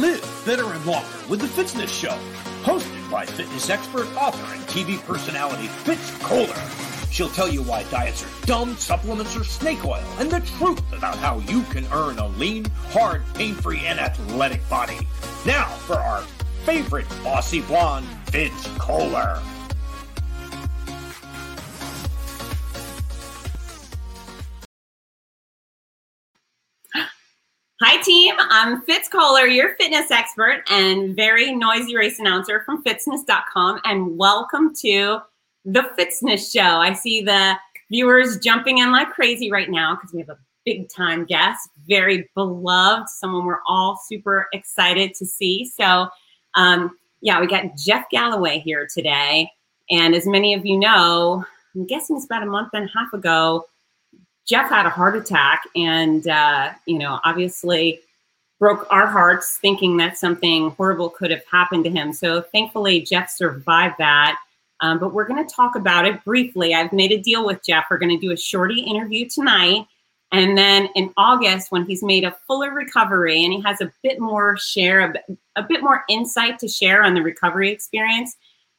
Live fitter and longer with the Fitzness Show, hosted by fitness expert, author, and TV personality Fitz Koehler. She'll tell you why diets are dumb, supplements are snake oil, and the truth about how you can earn a lean, hard, pain-free, and athletic body. Now for our favorite bossy blonde, Fitz Koehler. I'm Fitz Koehler, your fitness expert and very noisy race announcer from fitzness.com. And welcome to the Fitzness Show. I see the viewers jumping in like crazy right now because we have a big time guest, very beloved, someone we're all super excited to see. So, um, yeah, we got Jeff Galloway here today. And as many of you know, I'm guessing it's about a month and a half ago, Jeff had a heart attack and, uh, you know, obviously broke our hearts thinking that something horrible could have happened to him. So thankfully, Jeff survived that. Um, but we're going to talk about it briefly. I've made a deal with Jeff. We're going to do a shorty interview tonight. And then in August, when he's made a fuller recovery and he has a bit more share, a a bit more insight to share on the recovery experience,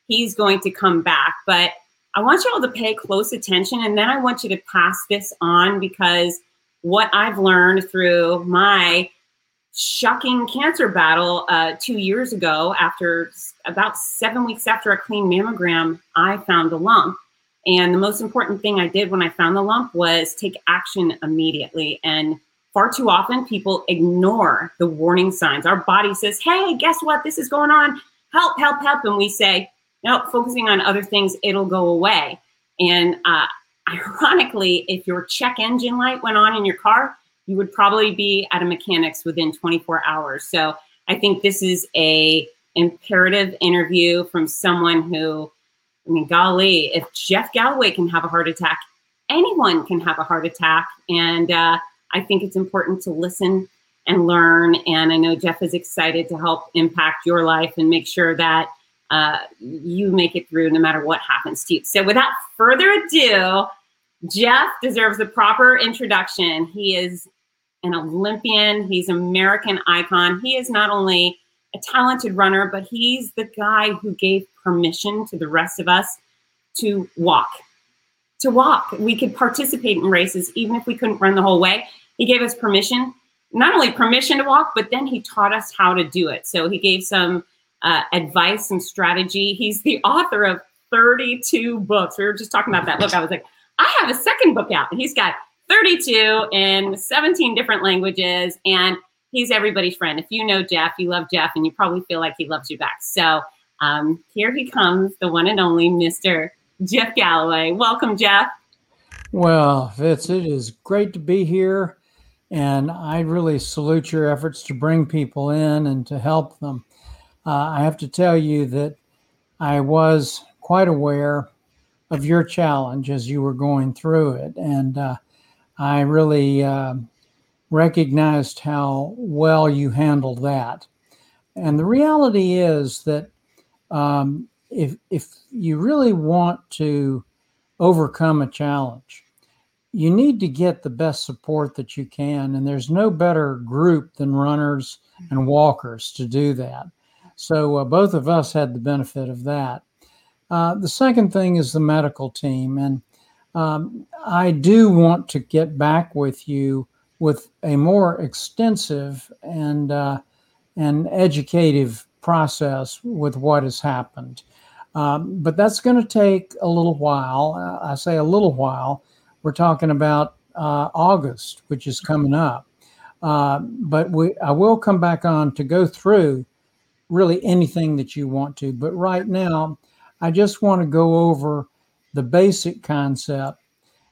he's going to come back. But I want you all to pay close attention and then I want you to pass this on because what I've learned through my shocking cancer battle uh, two years ago, after about seven weeks after a clean mammogram, I found a lump. And the most important thing I did when I found the lump was take action immediately. And far too often, people ignore the warning signs. Our body says, Hey, guess what? This is going on. Help, help, help. And we say, no, focusing on other things, it'll go away. And uh, ironically, if your check engine light went on in your car, you would probably be at a mechanic's within 24 hours. So I think this is a imperative interview from someone who, I mean, golly, if Jeff Galloway can have a heart attack, anyone can have a heart attack. And uh, I think it's important to listen and learn. And I know Jeff is excited to help impact your life and make sure that uh, you make it through no matter what happens to you. So, without further ado, Jeff deserves a proper introduction. He is an Olympian, he's American icon. He is not only a talented runner, but he's the guy who gave permission to the rest of us to walk. To walk. We could participate in races even if we couldn't run the whole way. He gave us permission, not only permission to walk, but then he taught us how to do it. So he gave some uh, advice and strategy. He's the author of 32 books. We were just talking about that. Look, I was like, I have a second book out. and He's got 32 in 17 different languages, and he's everybody's friend. If you know Jeff, you love Jeff, and you probably feel like he loves you back. So um, here he comes, the one and only Mr. Jeff Galloway. Welcome, Jeff. Well, Fitz, it is great to be here. And I really salute your efforts to bring people in and to help them. Uh, I have to tell you that I was quite aware of your challenge as you were going through it. And uh, I really uh, recognized how well you handled that. And the reality is that um, if, if you really want to overcome a challenge, you need to get the best support that you can. And there's no better group than runners and walkers to do that. So uh, both of us had the benefit of that. Uh, the second thing is the medical team. And um, I do want to get back with you with a more extensive and, uh, and educative process with what has happened. Um, but that's going to take a little while. Uh, I say a little while. We're talking about uh, August, which is coming up. Uh, but we, I will come back on to go through really anything that you want to. But right now, I just want to go over the basic concept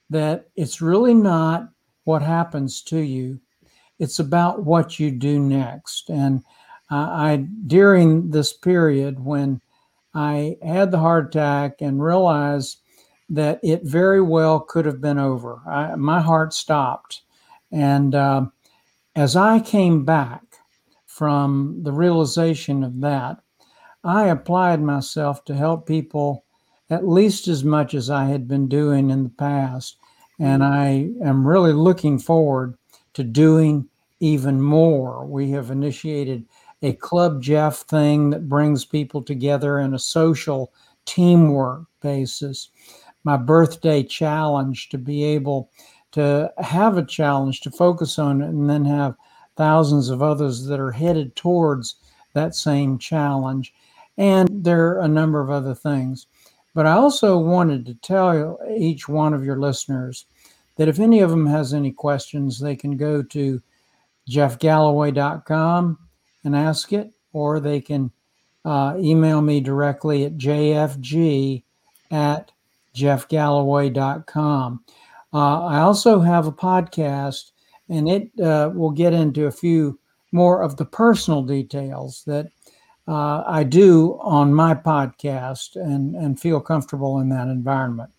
that it's really not what happens to you, it's about what you do next. And uh, I, during this period when I had the heart attack and realized that it very well could have been over, I, my heart stopped. And uh, as I came back, from the realization of that, I applied myself to help people at least as much as I had been doing in the past. And mm-hmm. I am really looking forward to doing even more. We have initiated a Club Jeff thing that brings people together in a social teamwork basis. My birthday challenge to be able to have a challenge to focus on it and then have thousands of others that are headed towards that same challenge. And there are a number of other things. But I also wanted to tell each one of your listeners that if any of them has any questions, they can go to jeffgalloway.com and ask it, or they can uh, email me directly at jfg at jeffgalloway.com. Uh, I also have a podcast, and it uh, will get into a few more of the personal details that uh, I do on my podcast and, and feel comfortable in that environment.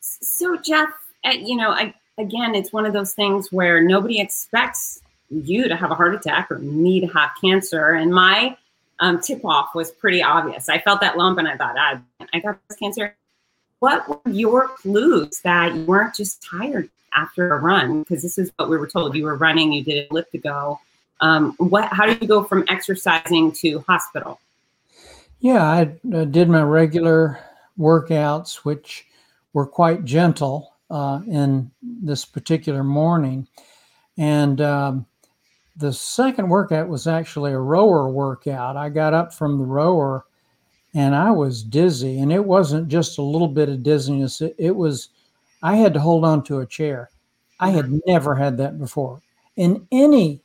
So, Jeff, uh, you know, I, again, it's one of those things where nobody expects you to have a heart attack or me to have cancer. And my um, tip off was pretty obvious. I felt that lump and I thought, I, ah, I got cancer. What were your clues that you weren't just tired after a run? Because this is what we were told. You were running, you did elliptigo. Um, what? How did you go from exercising to hospital? Yeah, I uh, did my regular workouts, which were quite gentle uh, in this particular morning. And um, the second workout was actually a rower workout. I got up from the rower and I was dizzy, and it wasn't just a little bit of dizziness. It, it was, I had to hold on to a chair. I had never had that before in any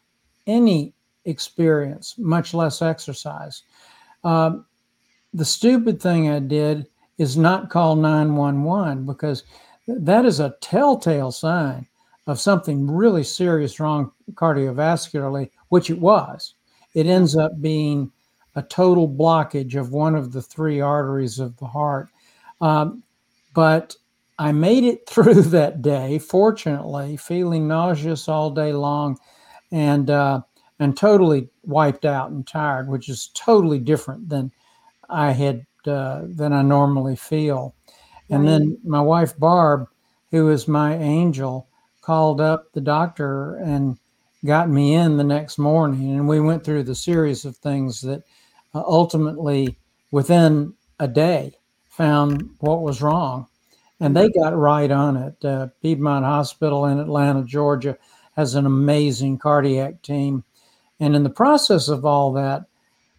any experience, much less exercise. Um, the stupid thing I did is not call 911 because that is a telltale sign of something really serious wrong cardiovascularly, which it was. It ends up being a total blockage of one of the three arteries of the heart. Um, but I made it through that day, fortunately, feeling nauseous all day long and uh, and totally wiped out and tired, which is totally different than I had uh, than I normally feel. And right. then my wife Barb, who is my angel, called up the doctor and got me in the next morning, and we went through the series of things that uh, ultimately, within a day, found what was wrong, and they got right on it. Uh, Piedmont Hospital in Atlanta, Georgia has an amazing cardiac team. And in the process of all that,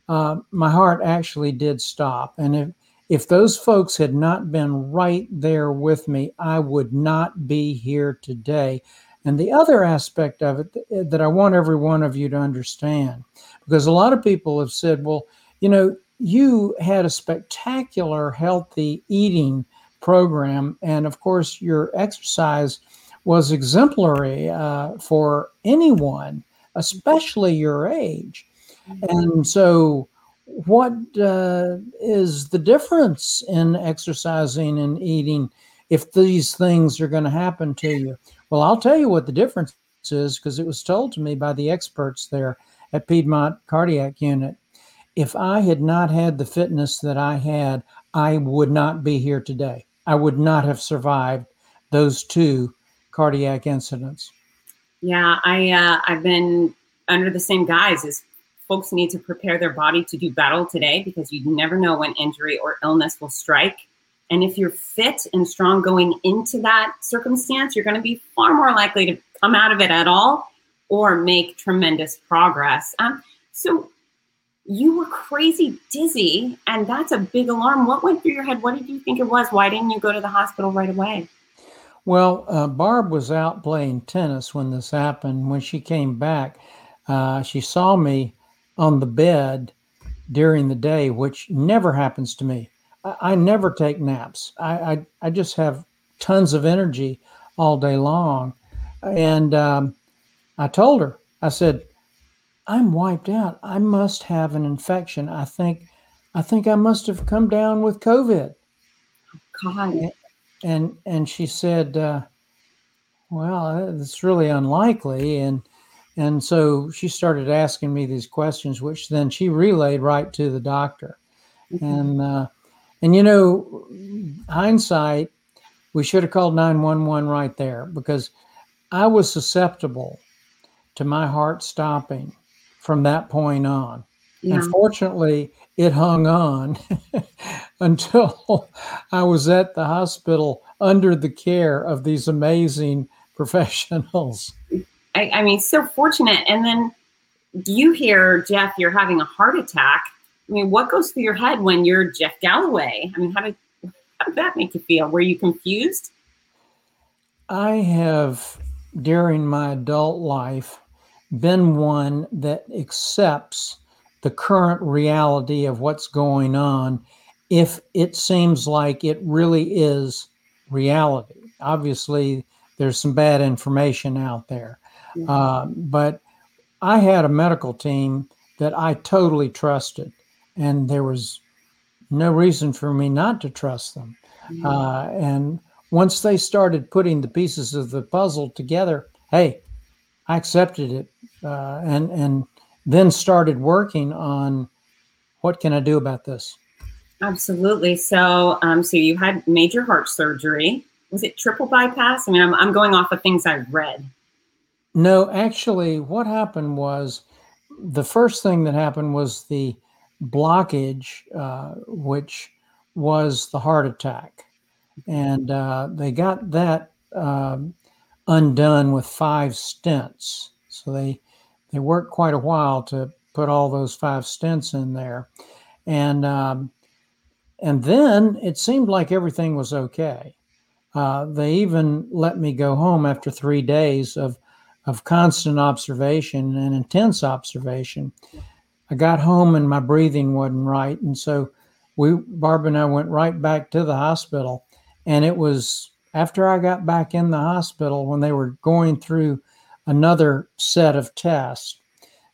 uh, my heart actually did stop. And if, if those folks had not been right there with me, I would not be here today. And the other aspect of it that I want every one of you to understand, because a lot of people have said, well, you know, you had a spectacular healthy eating program. And of course, your exercise was exemplary uh, for anyone, especially your age. And so, what uh, is the difference in exercising and eating if these things are going to happen to you? Well, I'll tell you what the difference is because it was told to me by the experts there at Piedmont Cardiac Unit. If I had not had the fitness that I had, I would not be here today. I would not have survived those two cardiac incidents? Yeah, I uh, I've been under the same guise as folks need to prepare their body to do battle today because you never know when injury or illness will strike. And if you're fit and strong going into that circumstance, you're going to be far more likely to come out of it at all or make tremendous progress. Um, so you were crazy dizzy, and that's a big alarm. What went through your head? What did you think it was? Why didn't you go to the hospital right away? Well, uh, Barb was out playing tennis when this happened. When she came back, uh, she saw me on the bed during the day, which never happens to me. I, I never take naps. I, I, I just have tons of energy all day long. And um, I told her, I said, I'm wiped out. I must have an infection. I think, I think I must have come down with COVID. God and and she said, uh, "Well, it's really unlikely." And and so she started asking me these questions, which then she relayed right to the doctor. Mm-hmm. And uh, and you know, hindsight, we should have called nine one one right there because I was susceptible to my heart stopping from that point on. Yeah. Unfortunately, it hung on until I was at the hospital under the care of these amazing professionals. I, I mean, so fortunate. And then you hear, Jeff, you're having a heart attack. I mean, what goes through your head when you're Jeff Galloway? I mean, how did, how did that make you feel? Were you confused? I have, during my adult life, been one that accepts the current reality of what's going on if it seems like it really is reality. Obviously, there's some bad information out there. Mm-hmm. Uh, but I had a medical team that I totally trusted, and there was no reason for me not to trust them. Mm-hmm. Uh, and once they started putting the pieces of the puzzle together, hey, I accepted it, uh, and and then started working on what can I do about this. Absolutely. So, um, so you had major heart surgery. Was it triple bypass? I mean, I'm I'm going off of things I've read. No, actually, what happened was the first thing that happened was the blockage, uh, which was the heart attack. And uh, they got that um, undone with five stents. So they they worked quite a while to put all those five stents in there, and um, and then it seemed like everything was okay. Uh, they even let me go home after three days of of constant observation and intense observation. I got home and my breathing wasn't right, and so we Barb and I went right back to the hospital. And it was after I got back in the hospital when they were going through another set of tests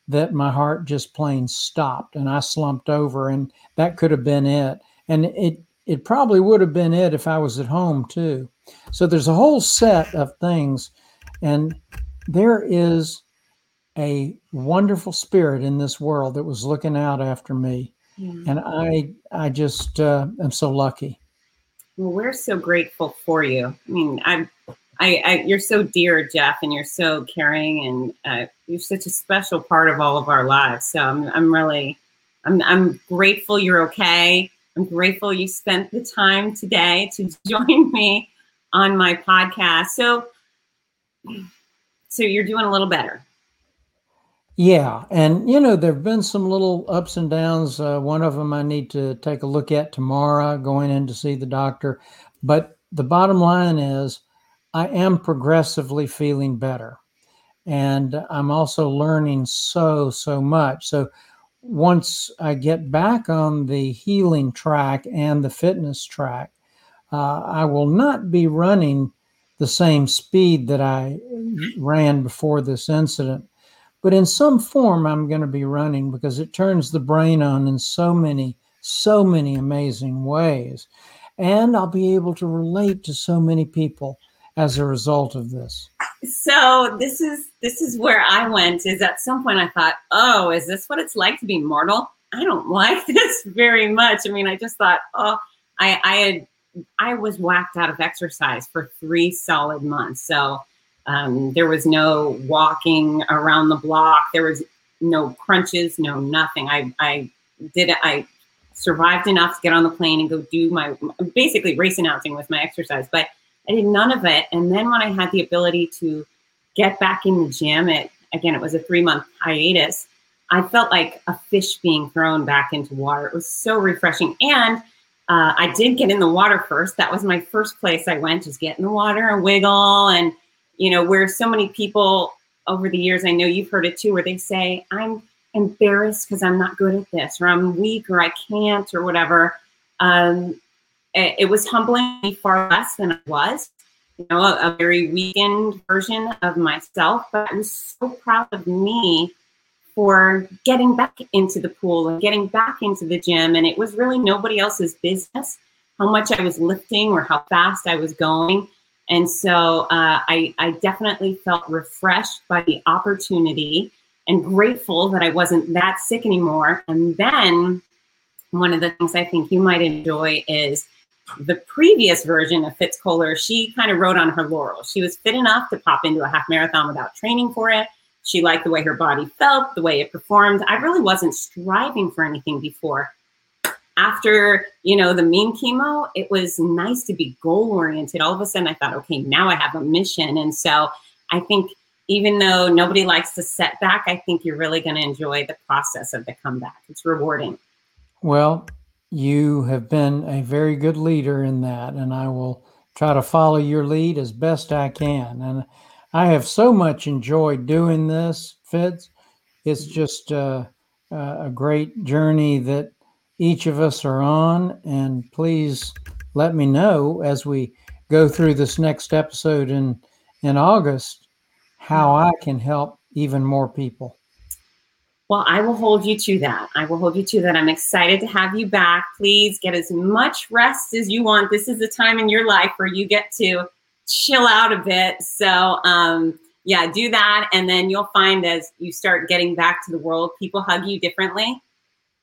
that my heart just plain stopped and I slumped over, and that could have been it. And it it probably would have been it if I was at home too. So there's a whole set of things, and there is a wonderful spirit in this world that was looking out after me mm. and i i just uh, am so lucky well we're so grateful for you i mean i'm I, I you're so dear jeff and you're so caring and uh, you're such a special part of all of our lives so i'm, I'm really I'm, I'm grateful you're okay i'm grateful you spent the time today to join me on my podcast so so you're doing a little better. Yeah, and you know there've been some little ups and downs. Uh, one of them I need to take a look at tomorrow, going in to see the doctor. But the bottom line is, I am progressively feeling better, and I'm also learning so so much. So once I get back on the healing track and the fitness track, uh, I will not be running the same speed that I ran before this incident. But in some form, I'm going to be running because it turns the brain on in so many, so many amazing ways. And I'll be able to relate to so many people as a result of this. So this is this is where I went. Is at some point I thought, oh, is this what it's like to be mortal? I don't like this very much. I mean, I just thought, oh, I, I had I was whacked out of exercise for three solid months. So um, there was no walking around the block. There was no crunches, no nothing. I, I did I survived enough to get on the plane and go do my basically race announcing with my exercise, but I did none of it. And then when I had the ability to get back in the gym, it again it was a three month hiatus. I felt like a fish being thrown back into water. It was so refreshing and uh, I did get in the water first. That was my first place I went, just get in the water and wiggle. And, you know, where so many people over the years, I know you've heard it too, where they say, I'm embarrassed because I'm not good at this, or I'm weak, or I can't, or whatever. Um, it, it, was humbling me far less than I was, you know, a, a very weakened version of myself. But I was so proud of me for getting back into the pool and getting back into the gym. And it was really nobody else's business how much I was lifting or how fast I was going. And so uh, I, I definitely felt refreshed by the opportunity and grateful that I wasn't that sick anymore. And then one of the things I think you might enjoy is the previous version of Fitz Koehler. She kind of rode on her laurels. She was fit enough to pop into a half marathon without training for it. she liked the way her body felt, the way it performed. I really wasn't striving for anything before. After, you know, the mean chemo, it was nice to be goal oriented. All of a sudden I thought, okay, now I have a mission. And so I think even though nobody likes the setback, I think you're really going to enjoy the process of the comeback. It's rewarding. Well, you have been a very good leader in that, and I will try to follow your lead as best I can. And I have so much enjoyed doing this, Fitz. It's just uh, a great journey that each of us are on. And please let me know as we go through this next episode in in August how I can help even more people. Well, I will hold you to that. I will hold you to that. I'm excited to have you back. Please get as much rest as you want. This is the time in your life where you get to chill out a bit. So, um, yeah, do that. And then you'll find as you start getting back to the world, people hug you differently.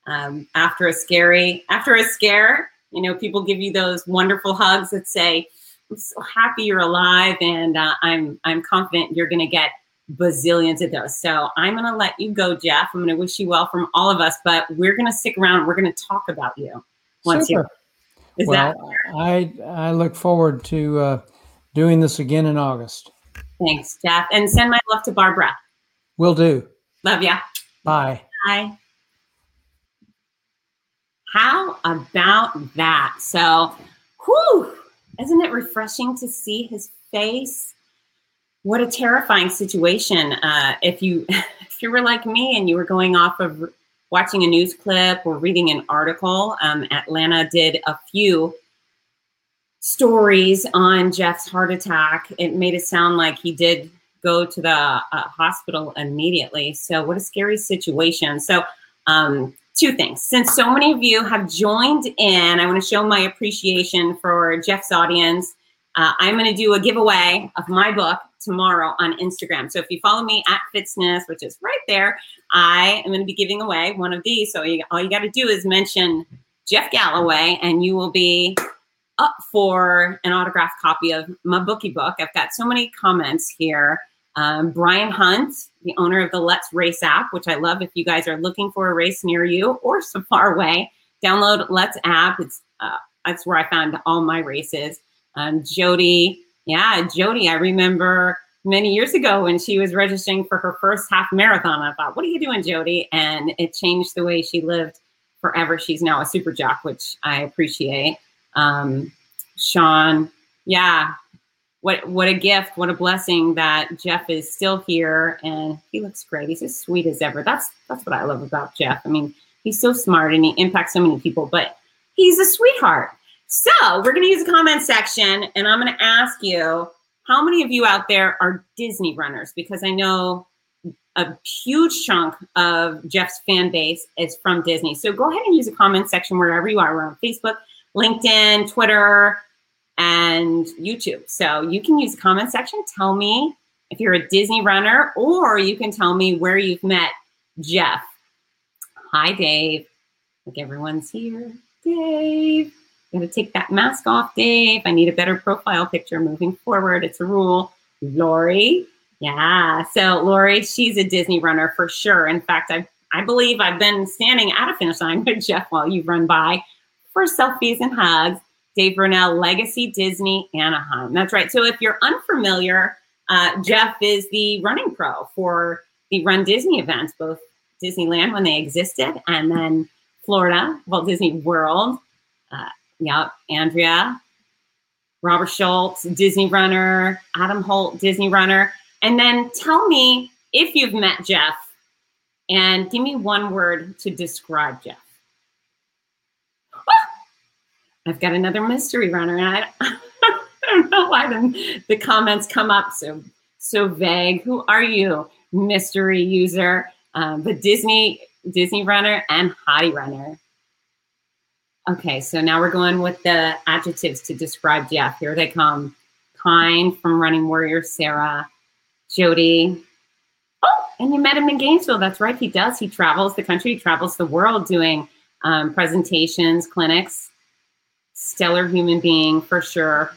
Um, after a scary, after a scare, you know, people give you those wonderful hugs that say, I'm so happy you're alive, and uh, I'm I'm confident you're going to get bazillions of those. So I'm going to let you go, Jeff. I'm going to wish you well from all of us, but we're going to stick around. We're going to talk about you once Super. you. Is well, that I I look forward to uh, doing this again in August. Thanks, Jeff, and send my love to Barbara. Will do. Love ya. Bye. Bye. How about that? So, whew isn't it refreshing to see his face? What a terrifying situation. Uh, if you if you were like me and you were going off of watching a news clip or reading an article, um, Atlanta did a few stories on Jeff's heart attack. It made it sound like he did go to the uh, hospital immediately. So what a scary situation. So um, two things. Since so many of you have joined in, I want to show my appreciation for Jeff's audience. Uh, I'm going to do a giveaway of my book tomorrow on Instagram. So if you follow me at Fitzness, which is right there, I am going to be giving away one of these. So you, all you got to do is mention Jeff Galloway, and you will be up for an autographed copy of my bookie book. I've got so many comments here. Um, Brian Hunt, the owner of the Let's Race app, which I love. If you guys are looking for a race near you or so far away, download Let's app. It's uh, that's where I found all my races. Um, Jody, yeah, Jody. I remember many years ago when she was registering for her first half marathon. I thought, what are you doing, Jody? And it changed the way she lived forever. She's now a super jock, which I appreciate. Um, Sean, yeah, what what a gift, what a blessing that Jeff is still here and he looks great. He's as sweet as ever. That's that's what I love about Jeff. I mean, he's so smart and he impacts so many people, but he's a sweetheart. So we're gonna use the comment section and I'm gonna ask you how many of you out there are Disney runners? Because I know a huge chunk of Jeff's fan base is from Disney. So go ahead and use the comment section wherever you are. We're on Facebook, LinkedIn, Twitter, and YouTube. So you can use the comment section. Tell me if you're a Disney runner, or you can tell me where you've met Jeff. Hi, Dave. Like everyone's here. Dave. Gotta take that mask off, Dave. I need a better profile picture moving forward. It's a rule. Lori. Yeah. So Lori, she's a Disney runner for sure. In fact, I I believe I've been standing at a finish line with Jeff while you run by for selfies and hugs. Dave Burnell, Legacy Disney Anaheim. That's right. So if you're unfamiliar, uh, Jeff is the running pro for the Run Disney events, both Disneyland when they existed and then Florida, Walt Disney World. Yep, Andrea, Robert Schultz, Disney runner, Adam Holt, Disney runner. And then tell me if you've met Jeff and give me one word to describe Jeff. I've got another mystery runner, and I, I don't know why the, the comments come up so so vague. Who are you, mystery user? Um, the Disney Disney runner and hottie runner. Okay, so now we're going with the adjectives to describe Jeff. Here they come: kind from Running Warrior, Sarah, Jody. Oh, and you met him in Gainesville. That's right, he does. He travels the country, he travels the world doing um, presentations, clinics stellar human being for sure.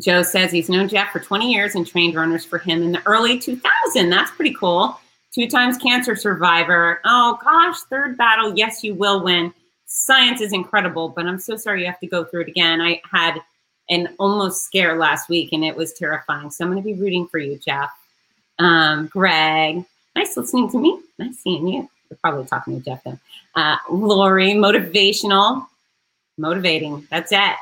Joe says he's known Jeff for 20 years and trained runners for him in the early 2000. That's pretty cool. Two times cancer survivor. Oh gosh, third battle. Yes, you will win. Science is incredible, but I'm so sorry you have to go through it again. I had an almost scare last week and it was terrifying. So I'm going to be rooting for you, Jeff. Um, Greg, nice listening to me. Nice seeing you. You're probably talking to Jeff then. Uh, Lori, motivational, motivating. That's it.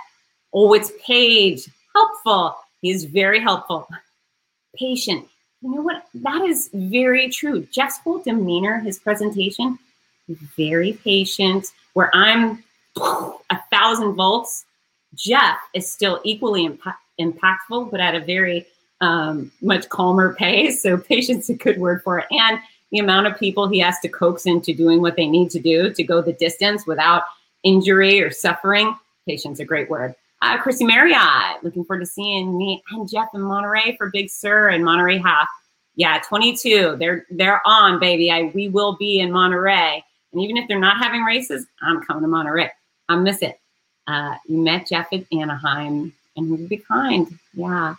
Oh, it's Paige helpful. He is very helpful. Patient. You know what? That is very true. Jeff's whole demeanor, his presentation, very patient. Where I'm a thousand volts, Jeff is still equally impactful, but at a very um, much calmer pace. So patience is a good word for it. And the amount of people he has to coax into doing what they need to do to go the distance without injury or suffering. Patience, a great word. Uh, Chrissy Marriott, looking forward to seeing me and Jeff in Monterey for Big Sur and Monterey Half. Yeah, 22. They're they're on, baby. I we will be in Monterey, and even if they're not having races, I'm coming to Monterey. I miss it. Uh, you met Jeff at Anaheim, and he would be kind. Yeah,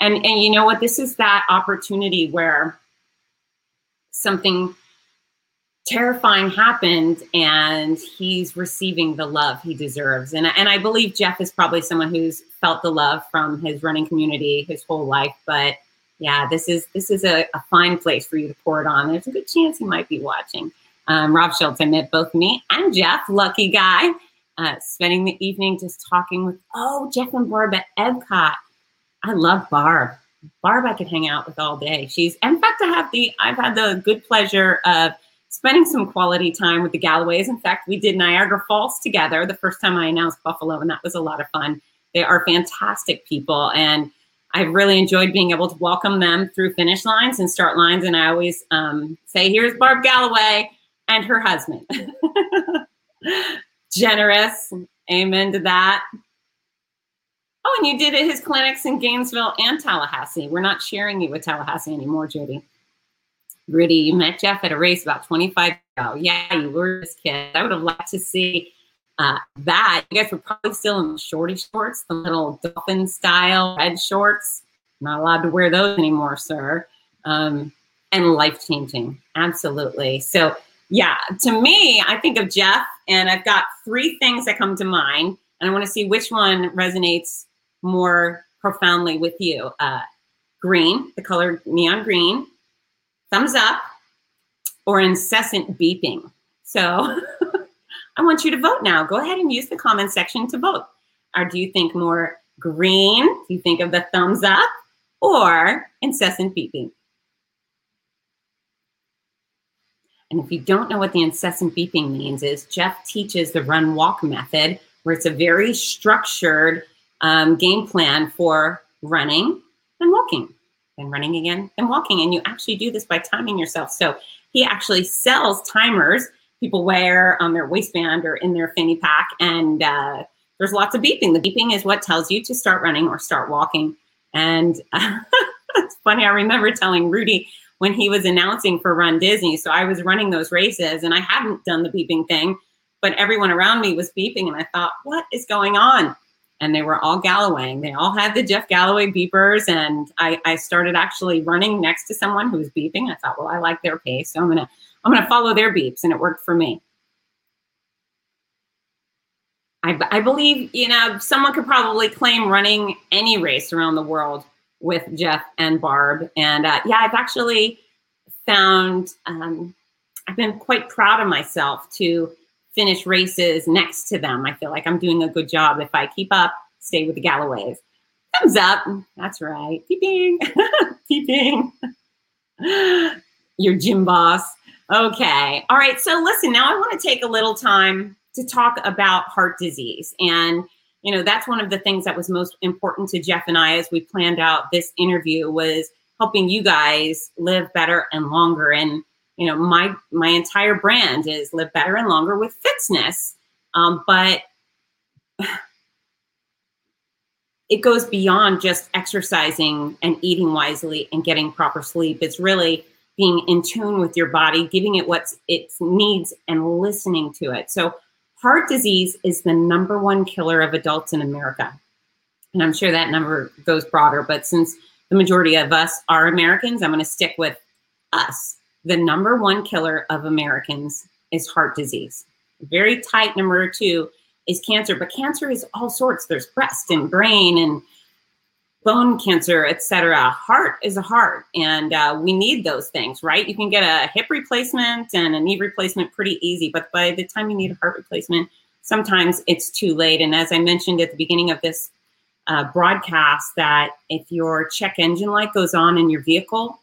and and you know what? This is that opportunity where something terrifying happened and he's receiving the love he deserves. And, and I believe Jeff is probably someone who's felt the love from his running community his whole life. But yeah, this is this is a, a fine place for you to pour it on. There's a good chance he might be watching. Um, Rob Shelton I met both me and Jeff, lucky guy, uh, spending the evening just talking with, oh, Jeff and Barb at Epcot. I love Barb. Barb I could hang out with all day. She's in fact I have the I've had the good pleasure of spending some quality time with the Galloways. In fact, we did Niagara Falls together the first time I announced Buffalo, and that was a lot of fun. They are fantastic people, and I've really enjoyed being able to welcome them through finish lines and start lines. And I always um, say, "Here's Barb Galloway and her husband." Generous, amen to that. Oh, and you did at his clinics in Gainesville and Tallahassee. We're not sharing you with Tallahassee anymore, Judy. Rudy, you met Jeff at a race about 25 ago. Yeah, you were this kid. I would have liked to see uh, that. You guys were probably still in the shorty shorts, the little dolphin style red shorts. Not allowed to wear those anymore, sir. Um, and life changing. Absolutely. So, yeah, to me, I think of Jeff, and I've got three things that come to mind, and I want to see which one resonates more profoundly with you. Uh, green, the color neon green, thumbs up, or incessant beeping. So I want you to vote now. Go ahead and use the comment section to vote. Or do you think more green? Do you think of the thumbs up or incessant beeping? And if you don't know what the incessant beeping means, is Jeff teaches the run walk method, where it's a very structured um, game plan for running and walking and running again and walking. And you actually do this by timing yourself. So he actually sells timers people wear on their waistband or in their fanny pack. And uh, there's lots of beeping. The beeping is what tells you to start running or start walking. And uh, it's funny, I remember telling Rudy when he was announcing for Run Disney. So I was running those races and I hadn't done the beeping thing, but everyone around me was beeping. And I thought, what is going on? and they were all Gallowaying. They all had the Jeff Galloway beepers, and I, I started actually running next to someone who was beeping. I thought, well, I like their pace, so I'm gonna I'm gonna follow their beeps, and it worked for me. I, I believe you know someone could probably claim running any race around the world with Jeff and Barb, and uh, yeah, I've actually found um, I've been quite proud of myself to finish races next to them. I feel like I'm doing a good job if I keep up, stay with the Galloways. Thumbs up. That's right. Peeping. Peeping. Your Gymboss. Okay. All right. So listen, now I want to take a little time to talk about heart disease. And, you know, that's one of the things that was most important to Jeff and I as we planned out this interview was helping you guys live better and longer. And you know my my entire brand is live better and longer with fitness. Um, but it goes beyond just exercising and eating wisely and getting proper sleep. It's really being in tune with your body giving it what it needs and listening to it. So heart disease is the number one killer of adults in america And I'm sure that number goes broader, but since the majority of us are Americans, I'm going to stick with us. The number one killer of Americans is heart disease. Very tight number two is cancer, but cancer is all sorts. There's breast and brain and bone cancer, etc. Heart is a heart, and uh, we need those things, right? You can get a hip replacement and a knee replacement pretty easy, but by the time you need a heart replacement, sometimes it's too late. And as I mentioned at the beginning of this uh, broadcast, that if your check engine light goes on in your vehicle,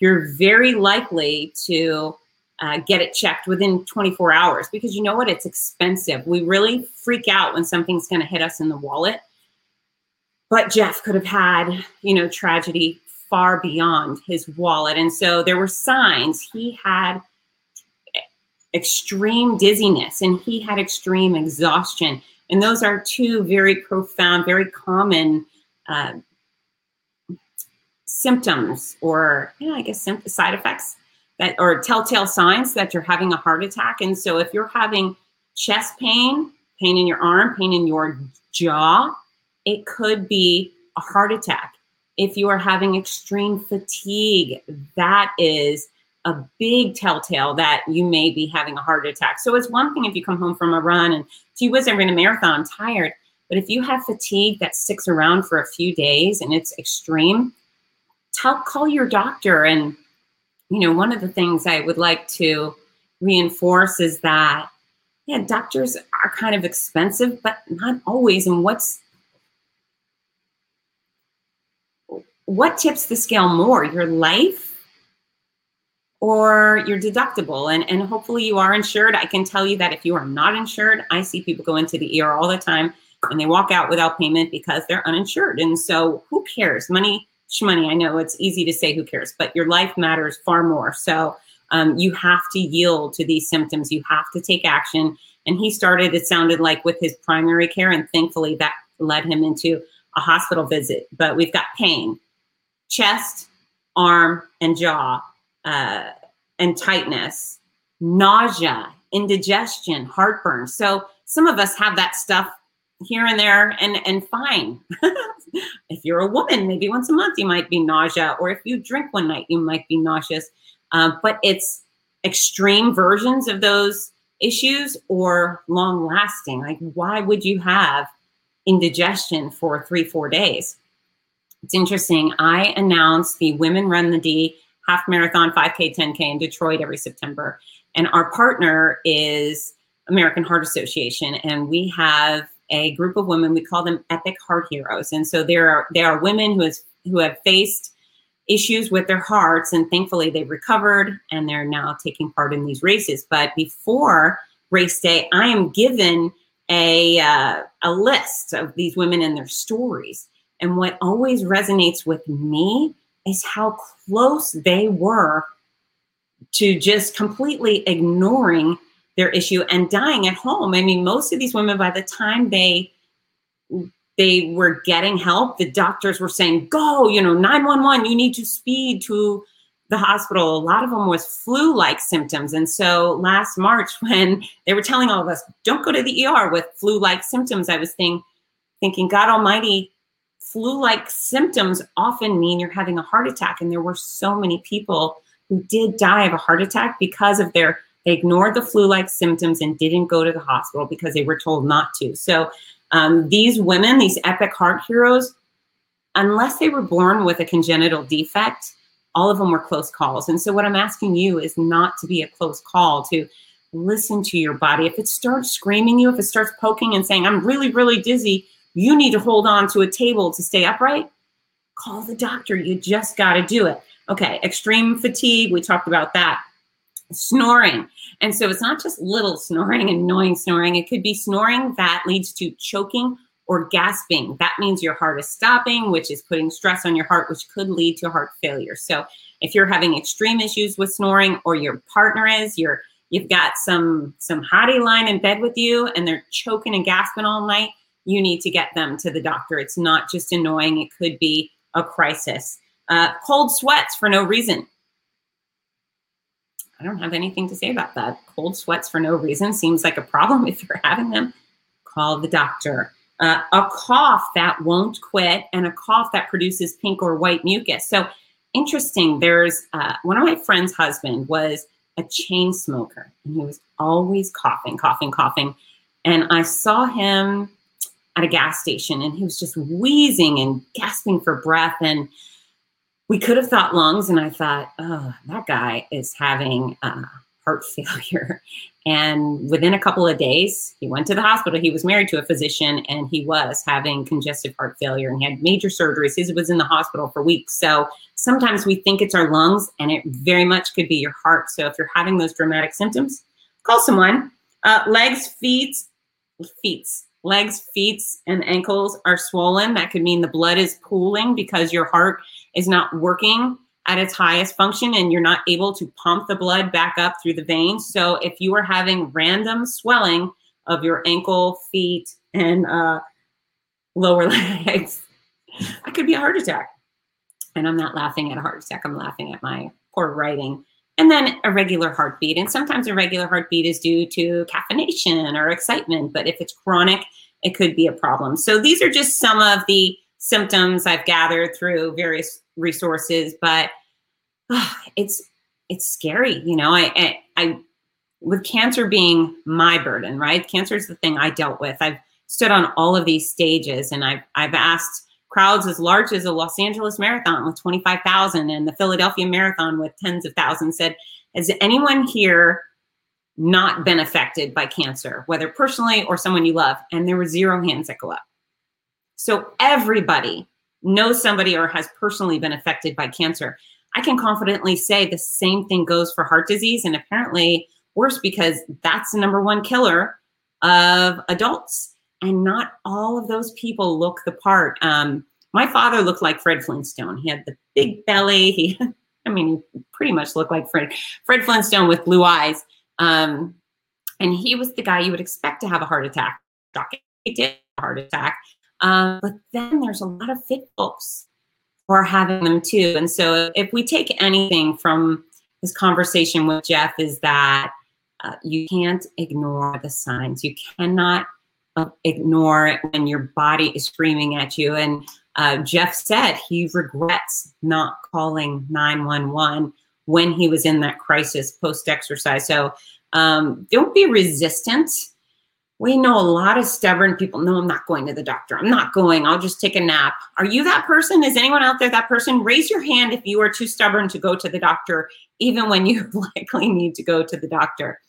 you're very likely to uh, get it checked within 24 hours because you know what? It's expensive. We really freak out when something's going to hit us in the wallet but Jeff could have had, you know, tragedy far beyond his wallet. And so there were signs he had extreme dizziness and he had extreme exhaustion. And those are two very profound, very common uh, symptoms or, yeah, I guess side effects that or telltale signs that you're having a heart attack. And so if you're having chest pain, pain in your arm, pain in your jaw, it could be a heart attack. If you are having extreme fatigue, that is a big telltale that you may be having a heart attack. So it's one thing if you come home from a run and gee whiz, I ran a marathon, tired. But if you have fatigue that sticks around for a few days and it's extreme, tell call your doctor. And you know, one of the things I would like to reinforce is that yeah, doctors are kind of expensive, but not always. And what's what tips the scale more, your life or your deductible? And, and hopefully you are insured. I can tell you that if you are not insured, I see people go into the ER all the time and they walk out without payment because they're uninsured. And so who cares? Money, money. I know it's easy to say who cares, but your life matters far more. So um, you have to yield to these symptoms. You have to take action. And he started, it sounded like with his primary care, and thankfully that led him into a hospital visit. But we've got pain, chest, arm, and jaw, uh, and tightness, nausea, indigestion, heartburn. So some of us have that stuff here and there and and fine. if you're a woman, maybe once a month you might be nausea, or if you drink one night, you might be nauseous. Um, but it's extreme versions of those issues or long lasting. Like, why would you have indigestion for three, four days? It's interesting. I announce the Women Run the D half marathon, 5K, 10K in Detroit every September. And our partner is American Heart Association. And we have a group of women, we call them epic heart heroes. And so there are there are women who has who have faced issues with their hearts and thankfully they've recovered and they're now taking part in these races. But before race day, I am given a uh, a list of these women and their stories. And what always resonates with me is how close they were to just completely ignoring their issue and dying at home. I mean, most of these women, by the time they they were getting help, the doctors were saying, "Go, you know, nine one one. You need to speed to the hospital." A lot of them was flu-like symptoms, and so last March, when they were telling all of us, "Don't go to the ER with flu-like symptoms," I was thinking, thinking, God Almighty, flu like symptoms often mean you're having a heart attack. And there were so many people who did die of a heart attack because of their, they ignored the flu like symptoms and didn't go to the hospital because they were told not to. So um, these women, these epic heart heroes, unless they were born with a congenital defect, all of them were close calls. And so what I'm asking you is not to be a close call, to listen to your body. If it starts screaming you, if it starts poking and saying, I'm really, really dizzy, you need to hold on to a table to stay upright, call the doctor. You just got to do it. Okay, extreme fatigue, we talked about that. Snoring. And so it's not just little snoring, annoying snoring. It could be snoring that leads to choking or gasping. That means your heart is stopping, which is putting stress on your heart, which could lead to heart failure. So if you're having extreme issues with snoring or your partner is, you're you've got some some hottie line in bed with you and they're choking and gasping all night, you need to get them to the doctor. It's not just annoying, it could be a crisis. Uh, cold sweats for no reason. I don't have anything to say about that. Cold sweats for no reason seems like a problem if you're having them. Call the doctor. uh, a cough that won't quit, and a cough that produces pink or white mucus. So interesting. There's uh, one of my friend's husband was a chain smoker, and he was always coughing, coughing, coughing. And I saw him at a gas station, and he was just wheezing and gasping for breath. And we could have thought lungs, and I thought, oh, that guy is having uh, heart failure. And within a couple of days, he went to the hospital. He was married to a physician and he was having congestive heart failure and he had major surgeries. He was in the hospital for weeks. So sometimes we think it's our lungs and it very much could be your heart. So if you're having those dramatic symptoms, call someone. Uh, legs, feet, feet, legs, feet, and ankles are swollen. That could mean the blood is pooling because your heart is not working at its highest function and you're not able to pump the blood back up through the veins. So if you are having random swelling of your ankle, feet, and uh, lower legs, that could be a heart attack. And I'm not laughing at a heart attack, I'm laughing at my poor writing. And then a regular heartbeat. And sometimes a regular heartbeat is due to caffeination or excitement, but if it's chronic, it could be a problem. So these are just some of the symptoms I've gathered through various resources, but oh, it's it's scary. You know, I, I, I with cancer being my burden, right? Cancer is the thing I dealt with. I've stood on all of these stages, and I've I've asked crowds as large as the Los Angeles Marathon with twenty five thousand and the Philadelphia Marathon with tens of thousands. Said, has anyone here not been affected by cancer, whether personally or someone you love? And there were zero hands that go up. So everybody knows somebody or has personally been affected by cancer. I can confidently say the same thing goes for heart disease, and apparently worse because that's the number one killer of adults. And not all of those people look the part. Um, my father looked like Fred Flintstone. He had the big belly. He, I mean, he pretty much looked like Fred, Fred Flintstone with blue eyes. Um, and he was the guy you would expect to have a heart attack. He did a heart attack. Um, but then there's a lot of fit folks who are having them too. And so if we take anything from this conversation with Jeff is that uh, you can't ignore the signs. You cannot ignore it when your body is screaming at you. And uh, Jeff said he regrets not calling 911 when he was in that crisis post exercise. So um, don't be resistant. We know a lot of stubborn people no i'm not going to the doctor. I'm not going. I'll just take a nap. Are you that person? Is anyone out there that person? Raise your hand if you are too stubborn to go to the doctor even when you likely need to go to the doctor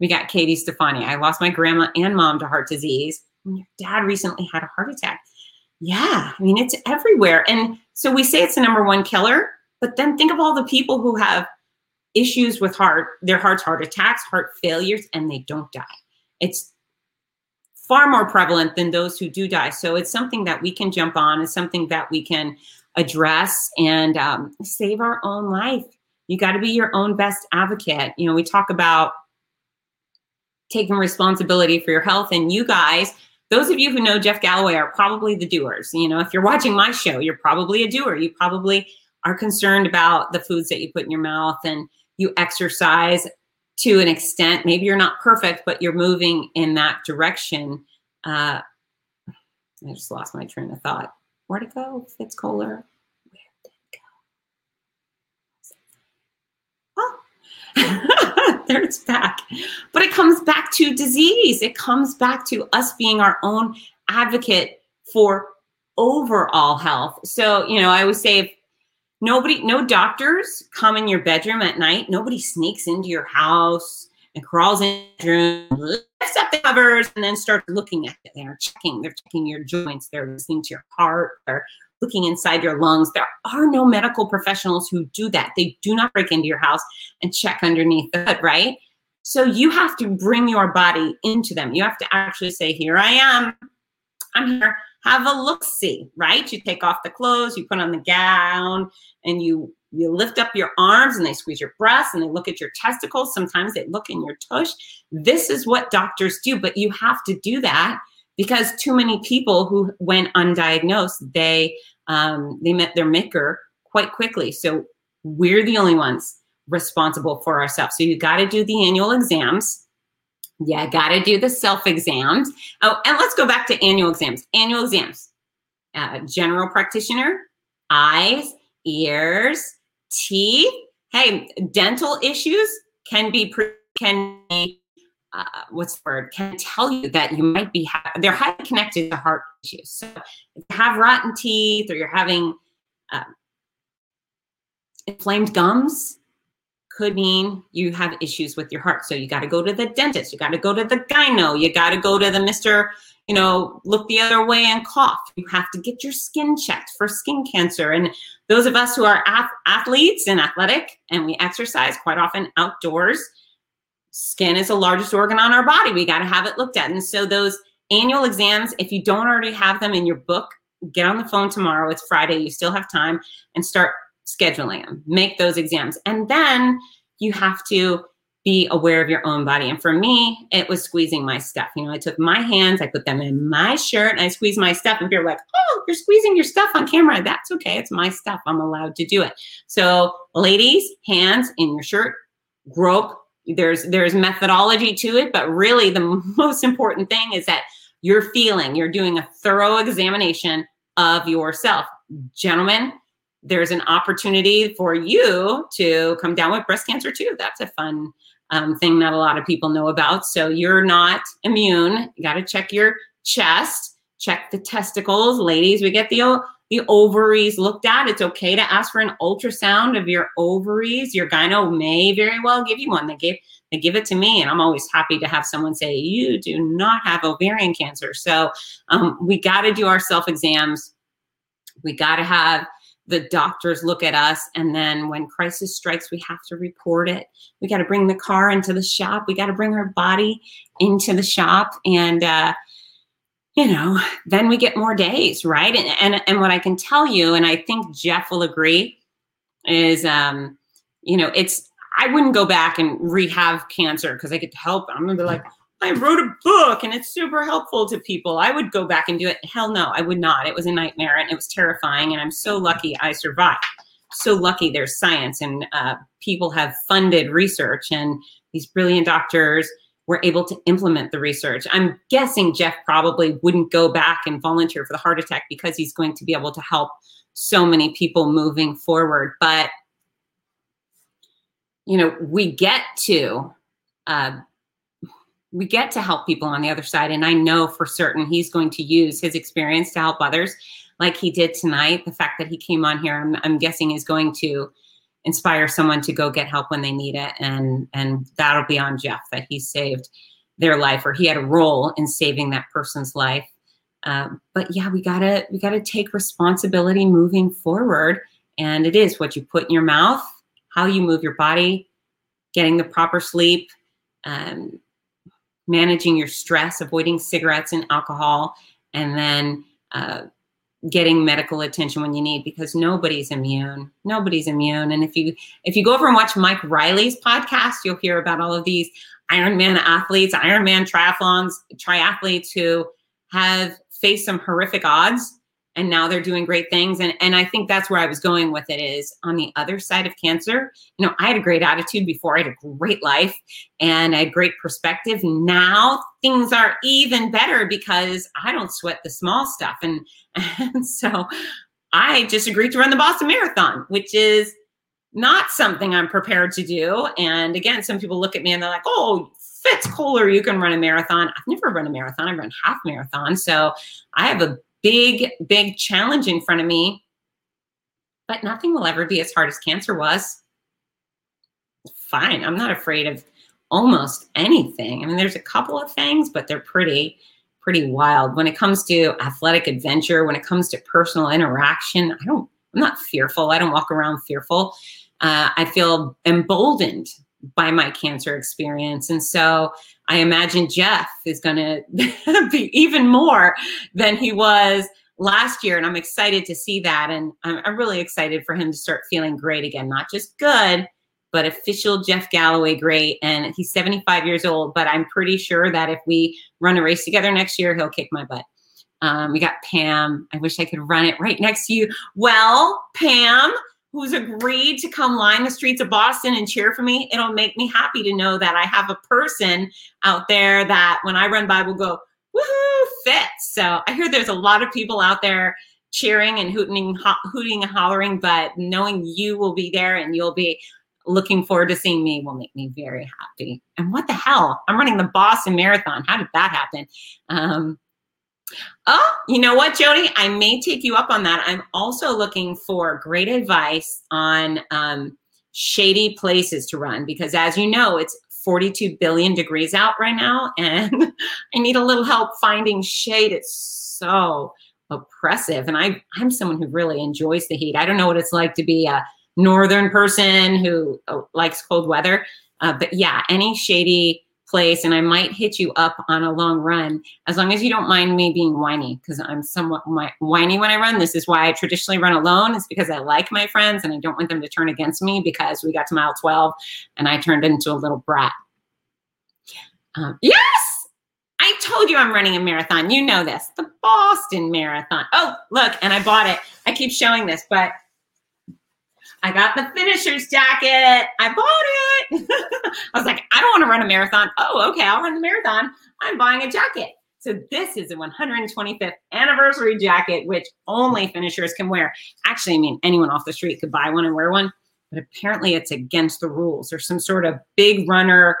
we got katie stefani i lost my grandma and mom to heart disease your dad recently had a heart attack yeah i mean it's everywhere and so we say it's the number one killer but then think of all the people who have issues with heart their hearts heart attacks heart failures and they don't die it's far more prevalent than those who do die. So it's something that we can jump on. It's something that we can address and um, save our own life. You got to be your own best advocate. You know, we talk about taking responsibility for your health, and you guys, those of you who know Jeff Galloway, are probably the doers. You know, if you're watching my show, you're probably a doer. You probably are concerned about the foods that you put in your mouth and you exercise to an extent. Maybe you're not perfect, but you're moving in that direction. Uh, I just lost my train of thought. Where'd it go? Fitz Koehler. Where did it go? Oh, there it's back. But it comes back to disease. It comes back to us being our own advocate for overall health. So, you know, I always say if Nobody, no doctors come in your bedroom at night. Nobody sneaks into your house and crawls in your room, lifts up the covers, and then starts looking at it. They're checking, they're checking your joints, they're listening to your heart, they're looking inside your lungs. There are no medical professionals who do that. They do not break into your house and check underneath the hood, right? So you have to bring your body into them. You have to actually say, Here I am. I'm here have a look see, right? You take off the clothes, you put on the gown, and you you lift up your arms and they squeeze your breasts and they look at your testicles. Sometimes they look in your tush. This is what doctors do, but you have to do that because too many people who went undiagnosed, they um, they met their maker quite quickly. So we're the only ones responsible for ourselves. So you got to do the annual exams Yeah, got to do the self exams. Oh, and let's go back to annual exams. Annual exams. Uh, general practitioner, eyes, ears, teeth. Hey, dental issues can be can be uh, what's the word can tell you that you might be ha- they're highly connected to heart issues. So if you have rotten teeth or you're having uh, inflamed gums, could mean you have issues with your heart. So you got to go to the dentist, you got to go to the gyno, you got to go to the Mr. You know, look the other way and cough. You have to get your skin checked for skin cancer. And those of us who are ath- athletes and athletic and we exercise quite often outdoors, skin is the largest organ on our body. We got to have it looked at. And so those annual exams, if you don't already have them in your book, get on the phone tomorrow. It's Friday. You still have time and start scheduling them, make those exams. And then you have to be aware of your own body. And for me, it was squeezing my stuff. You know, I took my hands, I put them in my shirt, and I squeezed my stuff. And people were like, oh, you're squeezing your stuff on camera. That's okay. It's my stuff. I'm allowed to do it. So, ladies, hands in your shirt, grope. There's there's methodology to it, but really the most important thing is that you're feeling, you're doing a thorough examination of yourself. Gentlemen, there's an opportunity for you to come down with breast cancer too. That's a fun um, thing that a lot of people know about. So you're not immune. You got to check your chest, check the testicles. Ladies, we get the the ovaries looked at. It's okay to ask for an ultrasound of your ovaries. Your gyno may very well give you one. They give they give it to me, and I'm always happy to have someone say you do not have ovarian cancer. So um, we got to do our self exams. We got to have the doctors look at us and then when crisis strikes we have to report it. We got to bring the car into the shop. We got to bring our body into the shop and uh, you know then we get more days right? And, and and what i can tell you and i think jeff will agree is um you know it's i wouldn't go back and rehab cancer because i could help i'm gonna be like I wrote a book and it's super helpful to people. I would go back and do it. Hell no, I would not. It was a nightmare and it was terrifying. And I'm so lucky I survived. So lucky there's science and uh, people have funded research and these brilliant doctors were able to implement the research. I'm guessing Jeff probably wouldn't go back and volunteer for the heart attack because he's going to be able to help so many people moving forward. But, you know, we get to uh, we get to help people on the other side. And I know for certain he's going to use his experience to help others like he did tonight. The fact that he came on here, I'm, I'm guessing is going to inspire someone to go get help when they need it. And, and that'll be on Jeff that he saved their life or he had a role in saving that person's life. Um, but yeah, we gotta, we gotta take responsibility moving forward. And it is what you put in your mouth, how you move your body, getting the proper sleep, um, managing your stress, avoiding cigarettes and alcohol, and then uh, getting medical attention when you need because nobody's immune. Nobody's immune. And if you if you go over and watch mike reilly's podcast you'll hear about all of these ironman athletes ironman triathlons triathletes who have faced some horrific odds and now they're doing great things and and i think that's where i was going with it is on the other side of cancer you know i had a great attitude before i had a great life and had great perspective now things are even better because i don't sweat the small stuff and and so i just agreed to run the boston marathon which is not something i'm prepared to do and again some people look at me and they're like oh Fitz Koehler, you can run a marathon. I've never run a marathon. I've run half marathon. So I have a big, big challenge in front of me. But nothing will ever be as hard as cancer was. Fine. I'm not afraid of almost anything. I mean, there's a couple of things, but they're pretty, pretty wild. When it comes to athletic adventure, when it comes to personal interaction, I don't, I'm not fearful. I don't walk around fearful. Uh, I feel emboldened by my cancer experience. And so I imagine Jeff is going to be even more than he was last year. And I'm excited to see that. And I'm, I'm, really excited for him to start feeling great again, not just good, but official Jeff Galloway great. And he's 75 years old, but I'm pretty sure that if we run a race together next year, he'll kick my butt. Um, we got Pam. I wish I could run it right next to you. Well, Pam, who's agreed to come line the streets of Boston and cheer for me, it'll make me happy to know that I have a person out there that when I run by will go, woohoo, Fitz. So I hear there's a lot of people out there cheering and hooting, ho- hooting and hollering, but knowing you will be there and you'll be looking forward to seeing me will make me very happy. And what the hell? I'm running the Boston Marathon. How did that happen? Um, oh, you know what, Jody? I may take you up on that. I'm also looking for great advice on um, shady places to run because, as you know, it's 42 billion degrees out right now, and I need a little help finding shade. It's so oppressive, and I I'm someone who really enjoys the heat. I don't know what it's like to be a northern person who uh, likes cold weather. Uh, but yeah, any shady place, and I might hit you up on a long run as long as you don't mind me being whiny because I'm somewhat whiny when I run. This is why I traditionally run alone. It's because I like my friends and I don't want them to turn against me because we got to mile 12 and I turned into a little brat. Um, yes! I told you I'm running a marathon. You know this, the Boston Marathon. Oh, look, and I bought it. I keep showing this, but I got the finisher's jacket. I bought it. I was like, I don't want to run a marathon. Oh, okay, I'll run the marathon. I'm buying a jacket. So this is a 125th anniversary jacket, which only finishers can wear. Actually, I mean, anyone off the street could buy one and wear one, but apparently it's against the rules. There's some sort of big runner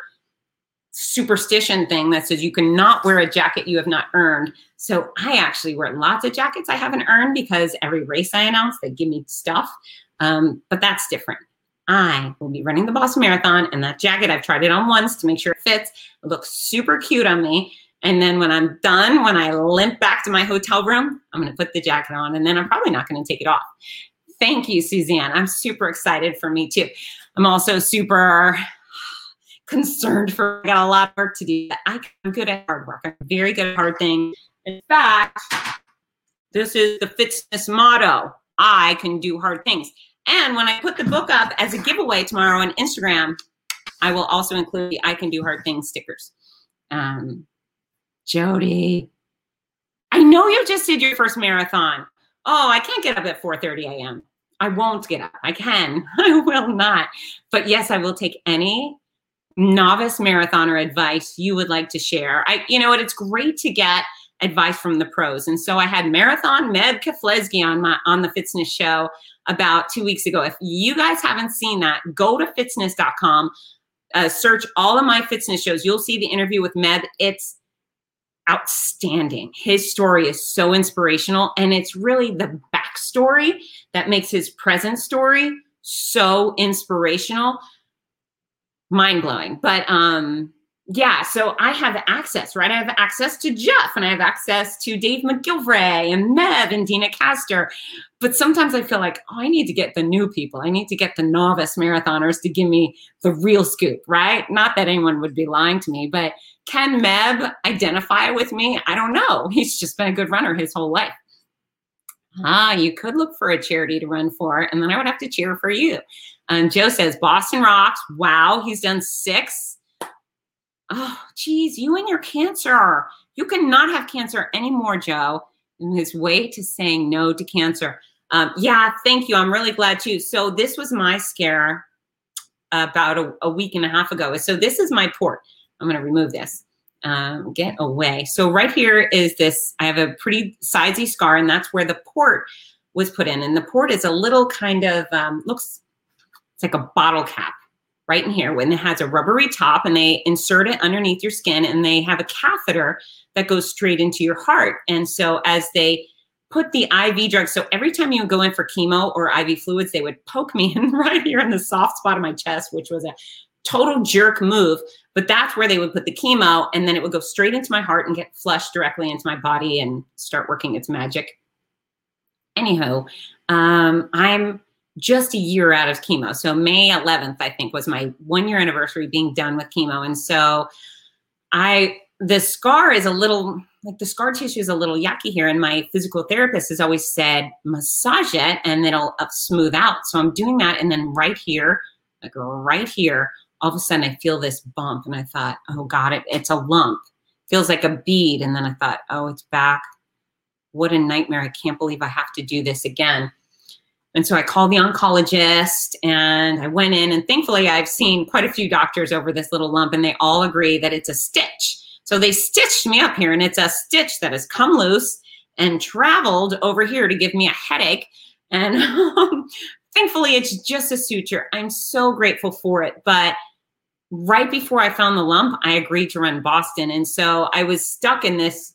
superstition thing that says you cannot wear a jacket you have not earned. So I actually wear lots of jackets I haven't earned because every race I announce, they give me stuff. Um, but that's different. I will be running the Boston Marathon, and that jacket, I've tried it on once to make sure it fits. It looks super cute on me. And then when I'm done, when I limp back to my hotel room, I'm going to put the jacket on, and then I'm probably not going to take it off. Thank you, Suzanne. I'm super excited for me too. I'm also super concerned for I got a lot of work to do. I'm good at hard work. I'm very good at hard things. In fact, this is the fitzness motto. I can do hard things. And when I put the book up as a giveaway tomorrow on Instagram, I will also include the I Can Do Hard Things stickers. Um, Jody, I know you just did your first marathon. Oh, I can't get up at 4:30 a.m. I won't get up. I can. I will not. But yes, I will take any novice marathoner advice you would like to share. I, you know what? It's great to get advice from the pros. And so I had Marathon Meb Keflezighi on my on the fitzness show about two weeks ago. If you guys haven't seen that, go to fitzness.com, uh, search all of my fitzness shows. You'll see the interview with Meb. It's outstanding. His story is so inspirational, and it's really the backstory that makes his present story so inspirational, mind blowing. But um, yeah, so I have access, right? I have access to Jeff and I have access to Dave McGillivray and Meb and Deena Kastor. But sometimes I feel like, oh, I need to get the new people. I need to get the novice marathoners to give me the real scoop, right? Not that anyone would be lying to me, but can Meb identify with me? I don't know. He's just been a good runner his whole life. Ah, you could look for a charity to run for, and then I would have to cheer for you. And um, Joe says, Boston rocks. Wow, he's done six oh, geez, you and your cancer. You cannot have cancer anymore, Joe. In his way to saying no to cancer. Um, yeah, thank you. I'm really glad too. So this was my scare about a, a week and a half ago. So this is my port. I'm going to remove this. Um, get away. So right here is this. I have a pretty sizey scar, and that's where the port was put in. And the port is a little kind of um, looks. It's like a bottle cap right in here when it has a rubbery top and they insert it underneath your skin and they have a catheter that goes straight into your heart. And so as they put the IV drugs, so every time you go in for chemo or IV fluids, they would poke me in right here in the soft spot of my chest, which was a total jerk move. But that's where they would put the chemo and then it would go straight into my heart and get flushed directly into my body and start working its magic. Anyhow, um, I'm just a year out of chemo. So May 11th, I think, was my one year anniversary being done with chemo. And so I, the scar is a little, like the scar tissue is a little yucky here. And my physical therapist has always said, massage it and it'll smooth out. So I'm doing that. And then right here, like right here, all of a sudden I feel this bump. And I thought, oh God, it, it's a lump. Feels like a bead. And then I thought, oh, it's back. What a nightmare. I can't believe I have to do this again and so I called the oncologist and I went in, and thankfully, I've seen quite a few doctors over this little lump, and they all agree that it's a stitch. So they stitched me up here, and it's a stitch that has come loose and traveled over here to give me a headache. And thankfully, it's just a suture. I'm so grateful for it. But right before I found the lump, I agreed to run Boston. And so I was stuck in this.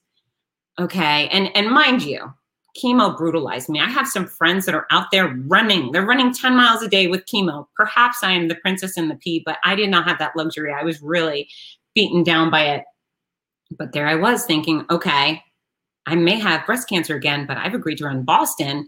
Okay. And, and mind you, chemo brutalized me. I have some friends that are out there running. They're running 10 miles a day with chemo. Perhaps I am the princess in the pea, but I did not have that luxury. I was really beaten down by it. But there I was thinking, okay, I may have breast cancer again, but I've agreed to run Boston.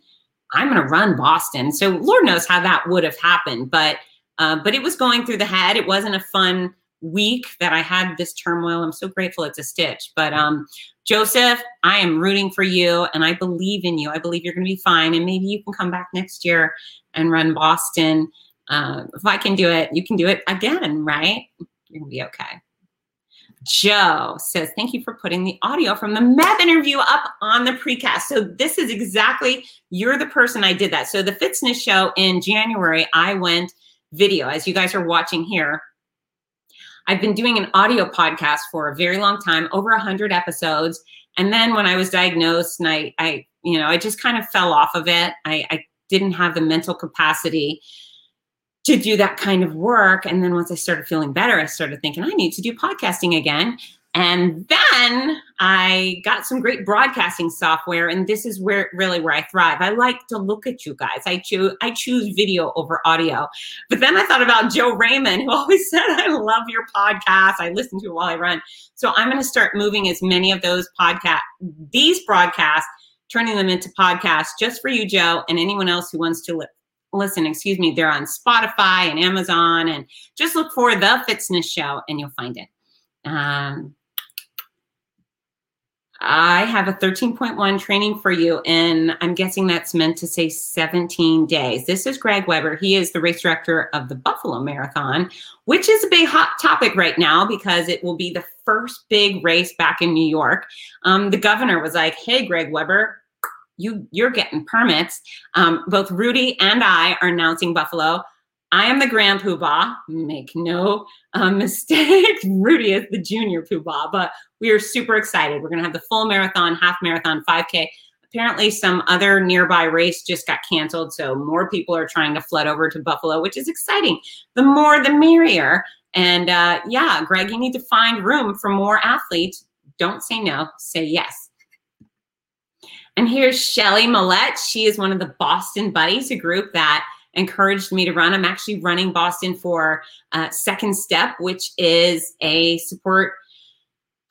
I'm going to run Boston. So Lord knows how that would have happened, but uh, but it was going through the head. It wasn't a fun week that I had this turmoil. I'm so grateful it's a stitch. But um, Joseph, I am rooting for you and I believe in you. I believe you're going to be fine. And maybe you can come back next year and run Boston. Uh, if I can do it, you can do it again, right? You're going to be okay. Joe says, Thank you for putting the audio from the MEB interview up on the precast. So, this is exactly, you're the person I did that. So, the Fitzness Show in January, I went video, as you guys are watching here. I've been doing an audio podcast for a very long time, over 100 episodes. And then when I was diagnosed and I, I you know, I just kind of fell off of it. I, I didn't have the mental capacity to do that kind of work. And then once I started feeling better, I started thinking, I need to do podcasting again. And then I got some great broadcasting software, and this is where really where I thrive. I like to look at you guys. I choose I choose video over audio. But then I thought about Joe Raymond, who always said, "I love your podcast. I listen to it while I run." So I'm going to start moving as many of those podcast these broadcasts, turning them into podcasts just for you, Joe, and anyone else who wants to li- listen. Excuse me. They're on Spotify and Amazon, and just look for the Fitzness Show, and you'll find it. Um, I have a 13.1 training for you, and I'm guessing that's meant to say 17 days. This is Greg Weber. He is the race director of the Buffalo Marathon, which is a big hot topic right now because it will be the first big race back in New York. Um, the governor was like, "Hey, Greg Weber, you you're getting permits." Um, both Rudy and I are announcing Buffalo. I am the grand poobah. Make no uh, mistake. Rudy is the junior poobah, but we are super excited. We're going to have the full marathon, half marathon, 5K. Apparently, some other nearby race just got canceled. So, more people are trying to flood over to Buffalo, which is exciting. The more, the merrier. And uh, yeah, Greg, you need to find room for more athletes. Don't say no, say yes. And here's Shelly Millette. She is one of the Boston Buddies, a group that encouraged me to run. I'm actually running Boston for uh, Second Step, which is a support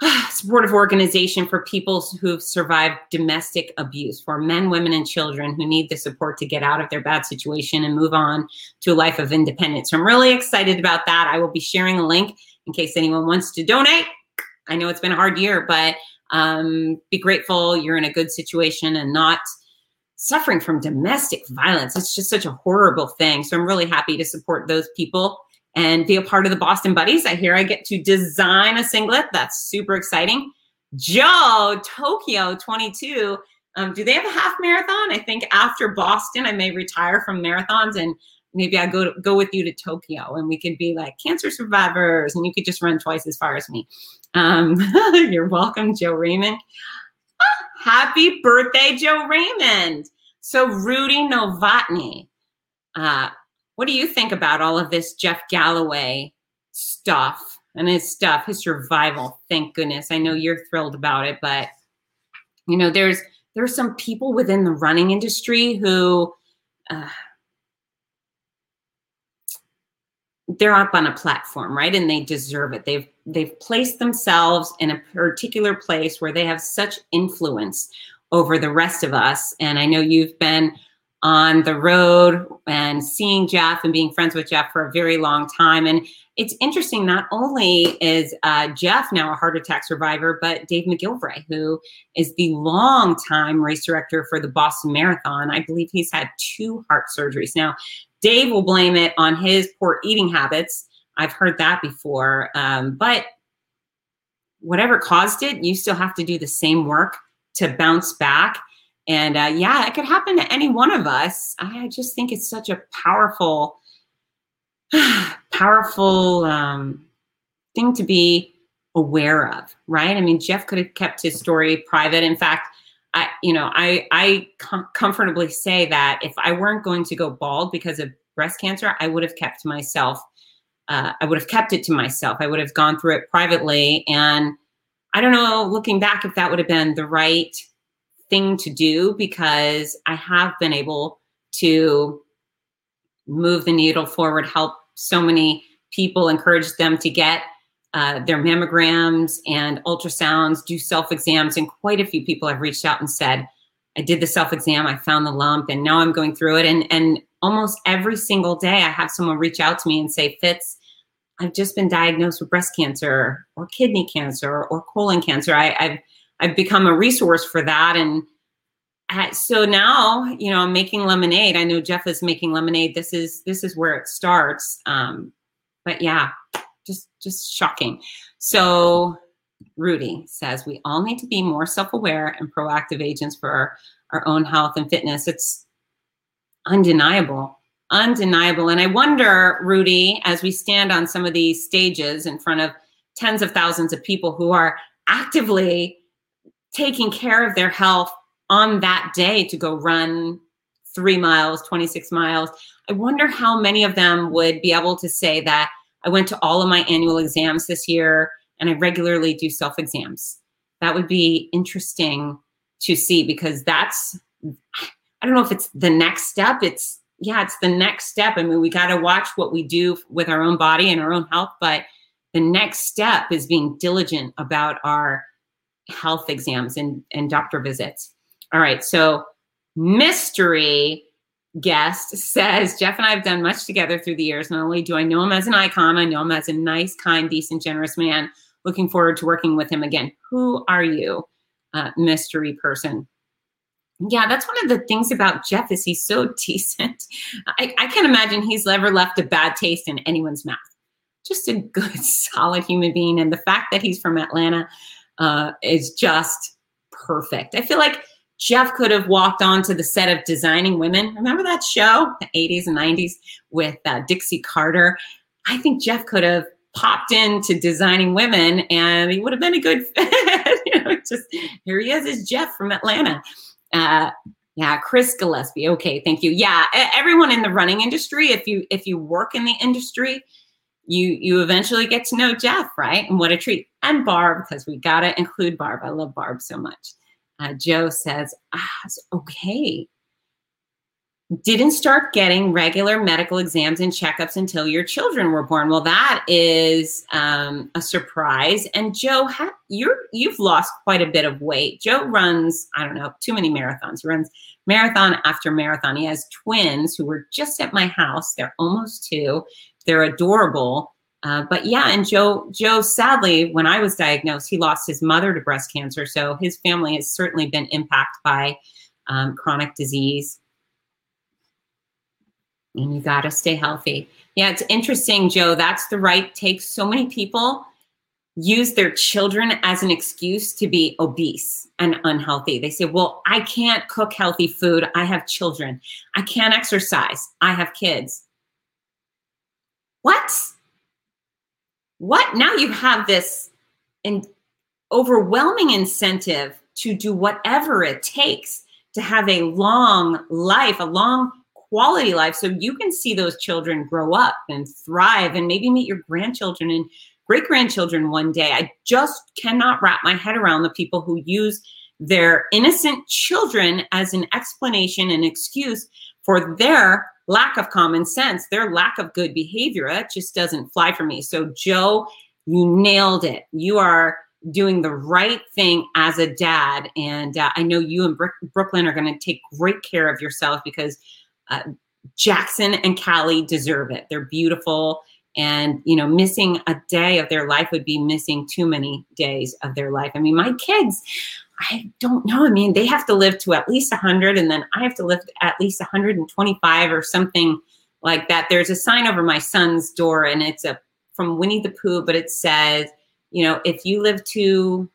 supportive organization for people who've survived domestic abuse, for men, women, and children who need the support to get out of their bad situation and move on to a life of independence. So I'm really excited about that. I will be sharing a link in case anyone wants to donate. I know it's been a hard year, but um, be grateful you're in a good situation and not suffering from domestic violence. It's just such a horrible thing. So I'm really happy to support those people and be a part of the Boston Buddies. I hear I get to design a singlet. That's super exciting. Joe, Tokyo 22. Um, do they have a half marathon? I think after Boston, I may retire from marathons and maybe I go to, go with you to Tokyo and we could be like cancer survivors and you could just run twice as far as me. Um, you're welcome, Joe Raymond. Happy birthday, Joe Raymond. So, Rudy Novotny, uh, what do you think about all of this Jeff Galloway stuff and his stuff, his survival? Thank goodness. I know you're thrilled about it, but you know, there's there's some people within the running industry who uh, they're up on a platform, right? And they deserve it. They've they've placed themselves in a particular place where they have such influence over the rest of us. And I know you've been on the road and seeing Jeff and being friends with Jeff for a very long time. And it's interesting, not only is uh, Jeff now a heart attack survivor, but Dave McGillivray, who is the long-time race director for the Boston Marathon. I believe he's had two heart surgeries. Now, Dave will blame it on his poor eating habits. I've heard that before. Um, but whatever caused it, you still have to do the same work to bounce back. And uh, yeah, it could happen to any one of us. I just think it's such a powerful, powerful um, thing to be aware of, right? I mean, Jeff could have kept his story private. In fact, I, you know, I, I com- comfortably say that if I weren't going to go bald because of breast cancer, I would have kept myself. Uh, I would have kept it to myself. I would have gone through it privately, and I don't know. Looking back, if that would have been the right thing to do, because I have been able to move the needle forward, help so many people, encourage them to get uh, their mammograms and ultrasounds, do self exams. And quite a few people have reached out and said, I did the self exam, I found the lump, and now I'm going through it. And, and almost every single day, I have someone reach out to me and say, Fitz, I've just been diagnosed with breast cancer or kidney cancer or colon cancer. I, have I've become a resource for that. And so now, you know, I'm making lemonade. I know Jeff is making lemonade. This is this is where it starts. Um, but yeah, just just shocking. So Rudy says we all need to be more self-aware and proactive agents for our, our own health and fitness. It's undeniable, undeniable. And I wonder, Rudy, as we stand on some of these stages in front of tens of thousands of people who are actively taking care of their health on that day to go run three miles, 26 miles. I wonder how many of them would be able to say that I went to all of my annual exams this year and I regularly do self exams. That would be interesting to see because that's, I don't know if it's the next step. It's, yeah, it's the next step. I mean, we got to watch what we do with our own body and our own health, but the next step is being diligent about our health exams and, and doctor visits. All right. So, mystery guest says Jeff and I have done much together through the years. Not only do I know him as an icon, I know him as a nice, kind, decent, generous man. Looking forward to working with him again. Who are you, uh, mystery person? Yeah, that's one of the things about Jeff is he's so decent. I, I can't imagine he's ever left a bad taste in anyone's mouth. Just a good, solid human being, and the fact that he's from Atlanta uh, is just perfect. I feel like Jeff could have walked onto the set of Designing Women. Remember that show, the 80s and 90s with uh, Dixie Carter? I think Jeff could have popped into Designing Women and he would have been a good fit. you know, just here he is, is Jeff from Atlanta. Uh, yeah, Chris Gillespie. Okay, thank you. Yeah, everyone in the running industry, if you if you work in the industry, you you eventually get to know Jeff, right? And what a treat. And Barb, because we gotta include Barb. I love Barb so much. Uh, Joe says, ah, okay. Didn't start getting regular medical exams and checkups until your children were born. Well, that is um, a surprise. And Joe, ha- you're you've lost quite a bit of weight. Joe runs, I don't know, too many marathons. He runs marathon after marathon. He has twins who were just at my house. They're almost two. They're adorable. Uh, but yeah, and Joe, Joe, sadly, when I was diagnosed, he lost his mother to breast cancer. So his family has certainly been impacted by um, chronic disease. And you got to stay healthy. Yeah, it's interesting, Joe. That's the right take. So many people use their children as an excuse to be obese and unhealthy. They say, Well, I can't cook healthy food. I have children. I can't exercise. I have kids. What? What now you have this in, overwhelming incentive to do whatever it takes to have a long life, a long quality life, so you can see those children grow up and thrive and maybe meet your grandchildren and great grandchildren one day. I just cannot wrap my head around the people who use their innocent children as an explanation and excuse for their lack of common sense, their lack of good behavior. That just doesn't fly for me. So, Joe, you nailed it. You are doing the right thing as a dad. And uh, I know you and Brooklyn are going to take great care of yourself because uh, Jackson and Callie deserve it. They're beautiful. And, you know, missing a day of their life would be missing too many days of their life. I mean, my kids, I don't know. I mean, they have to live to at least 100, and then I have to live at least 125 or something like that. There's a sign over my son's door, and it's a from Winnie the Pooh, but it says, you know, if you live to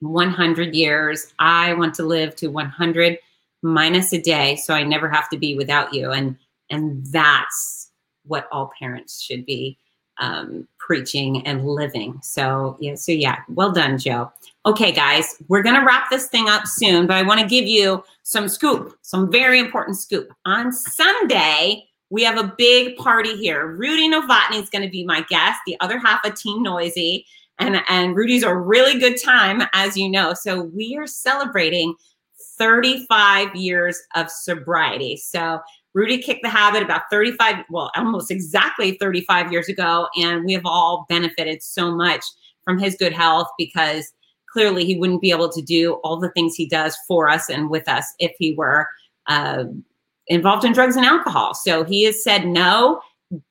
100 years. I want to live to 100 minus a day so I never have to be without you. And and that's what all parents should be um, preaching and living. So yeah, so yeah, well done, Joe. Okay, guys, we're gonna wrap this thing up soon, but I want to give you some scoop, some very important scoop. On Sunday, we have a big party here. Rudy Novotny is to be my guest, the other half of Team Noisy. And, and Rudy's a really good time, as you know. So we are celebrating 35 years of sobriety. So Rudy kicked the habit about 35, well, almost exactly 35 years ago. And we have all benefited so much from his good health because clearly he wouldn't be able to do all the things he does for us and with us if he were uh, involved in drugs and alcohol. So he has said no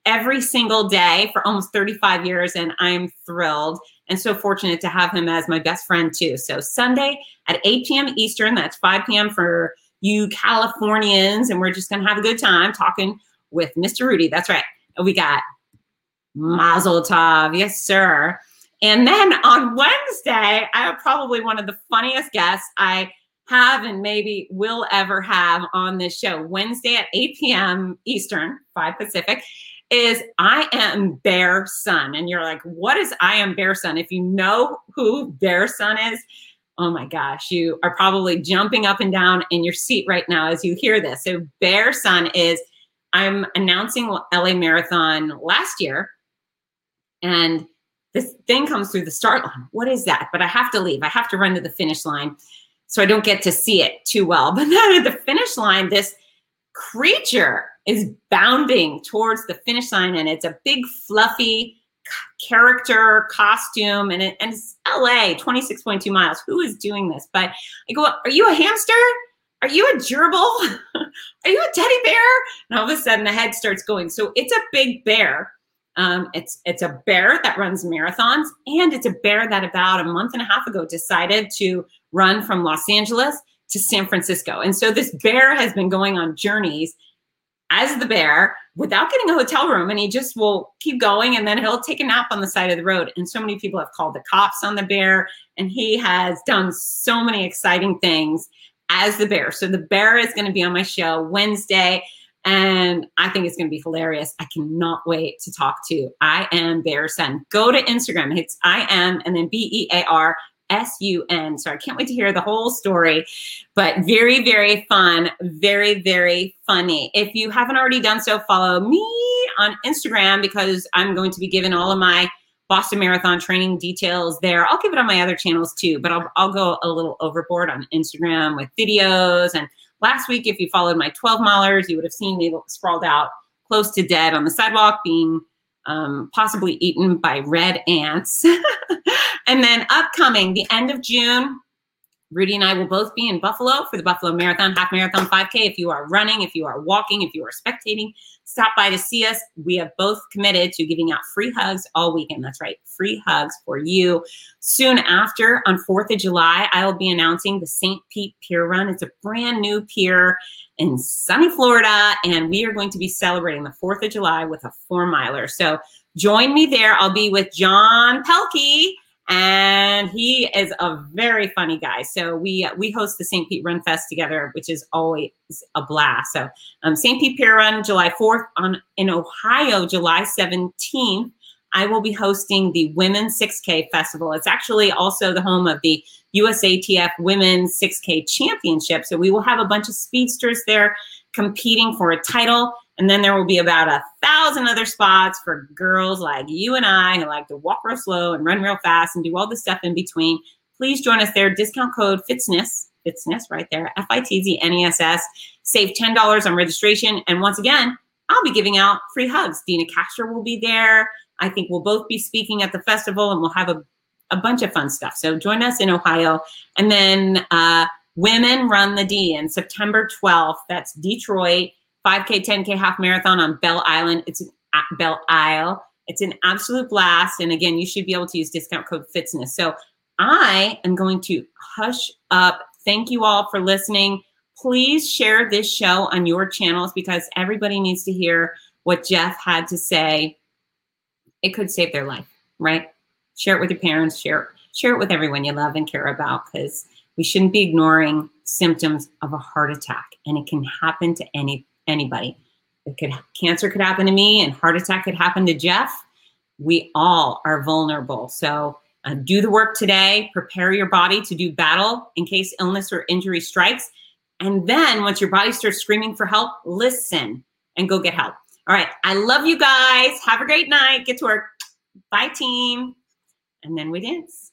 every single day for almost 35 years, and I'm thrilled and so fortunate to have him as my best friend too. So Sunday at 8 p.m. Eastern, that's 5 p.m. for you Californians, and we're just gonna have a good time talking with Mr. Rudy. That's right. We got Mazel Tov, yes, sir. And then on Wednesday, I have probably one of the funniest guests I have and maybe will ever have on this show. Wednesday at 8 p.m. Eastern, 5 Pacific, is I Am Bear Sun. And you're like, what is I Am Bear Sun? If you know who Bear Sun is, oh my gosh, you are probably jumping up and down in your seat right now as you hear this. So, Bear Sun is, I'm announcing LA Marathon last year. And this thing comes through the start line. What is that? But I have to leave. I have to run to the finish line so I don't get to see it too well. But then at the finish line, this creature is bounding towards the finish line, and it's a big, fluffy character costume, and, it, and it's LA, 26.2 miles. Who is doing this? But I go, Are you a hamster? Are you a gerbil? Are you a teddy bear? And all of a sudden, the head starts going. So it's a big bear. Um, it's it's a bear that runs marathons, and it's a bear that about a month and a half ago decided to run from Los Angeles to San Francisco. And so this bear has been going on journeys as the bear without getting a hotel room and he just will keep going and then he'll take a nap on the side of the road. And so many people have called the cops on the bear and he has done so many exciting things as the bear. So the bear is going to be on my show wednesday and i think it's going to be hilarious. I cannot wait to talk to i am bear sun. Go to instagram. It's i am and then b-e-a-r S U N. So I can't wait to hear the whole story, but very, very fun, very, very funny. If you haven't already done so, follow me on Instagram because I'm going to be giving all of my Boston Marathon training details there. I'll give it on my other channels too, but I'll, I'll go a little overboard on Instagram with videos. And last week, if you followed my 12 milers, you would have seen me sprawled out close to dead on the sidewalk being um, possibly eaten by red ants. and then upcoming, the end of June, Rudy and I will both be in Buffalo for the Buffalo Marathon, half marathon, 5K. If you are running, if you are walking, if you are spectating, stop by to see us. We have both committed to giving out free hugs all weekend. That's right, free hugs for you. Soon after, on 4th of July, I will be announcing the St. Pete Pier Run. It's a brand new pier in sunny Florida, and we are going to be celebrating the 4th of July with a four miler. So join me there. I'll be with John Pelkey and he is a very funny guy. So we we host the St. Pete Run Fest together, which is always a blast. So um, St. Pete Pier Run, July 4th on in Ohio, July 17th. I will be hosting the Women's 6K Festival. It's actually also the home of the USATF Women's 6K Championship. So we will have a bunch of speedsters there competing for a title. And then there will be about a thousand other spots for girls like you and I who like to walk real slow and run real fast and do all the stuff in between. Please join us there. Discount code FITZNESS, FITZNESS right there, F I T Z N E S S. Save $10 on registration. And once again, I'll be giving out free hugs. Deena Kastor will be there. I think we'll both be speaking at the festival and we'll have a, a bunch of fun stuff. So join us in Ohio. And then uh, Women Run the D in September 12th. That's Detroit. 5K, 10K half marathon on Belle Island. It's an, Belle Isle. It's an absolute blast. And again, you should be able to use discount code FITZNESS. So I am going to hush up. Thank you all for listening. Please share this show on your channels because everybody needs to hear what Jeff had to say. It could save their life, right? Share it with your parents, share share it with everyone you love and care about because we shouldn't be ignoring symptoms of a heart attack and it can happen to any anybody. It could cancer could happen to me and heart attack could happen to jeff. We all are vulnerable. So uh, do the work today. Prepare your body to do battle in case illness or injury strikes. And then once your body starts screaming for help listen and go get help all right i love you guys. Have a great night. Get to work. Bye team. And then we dance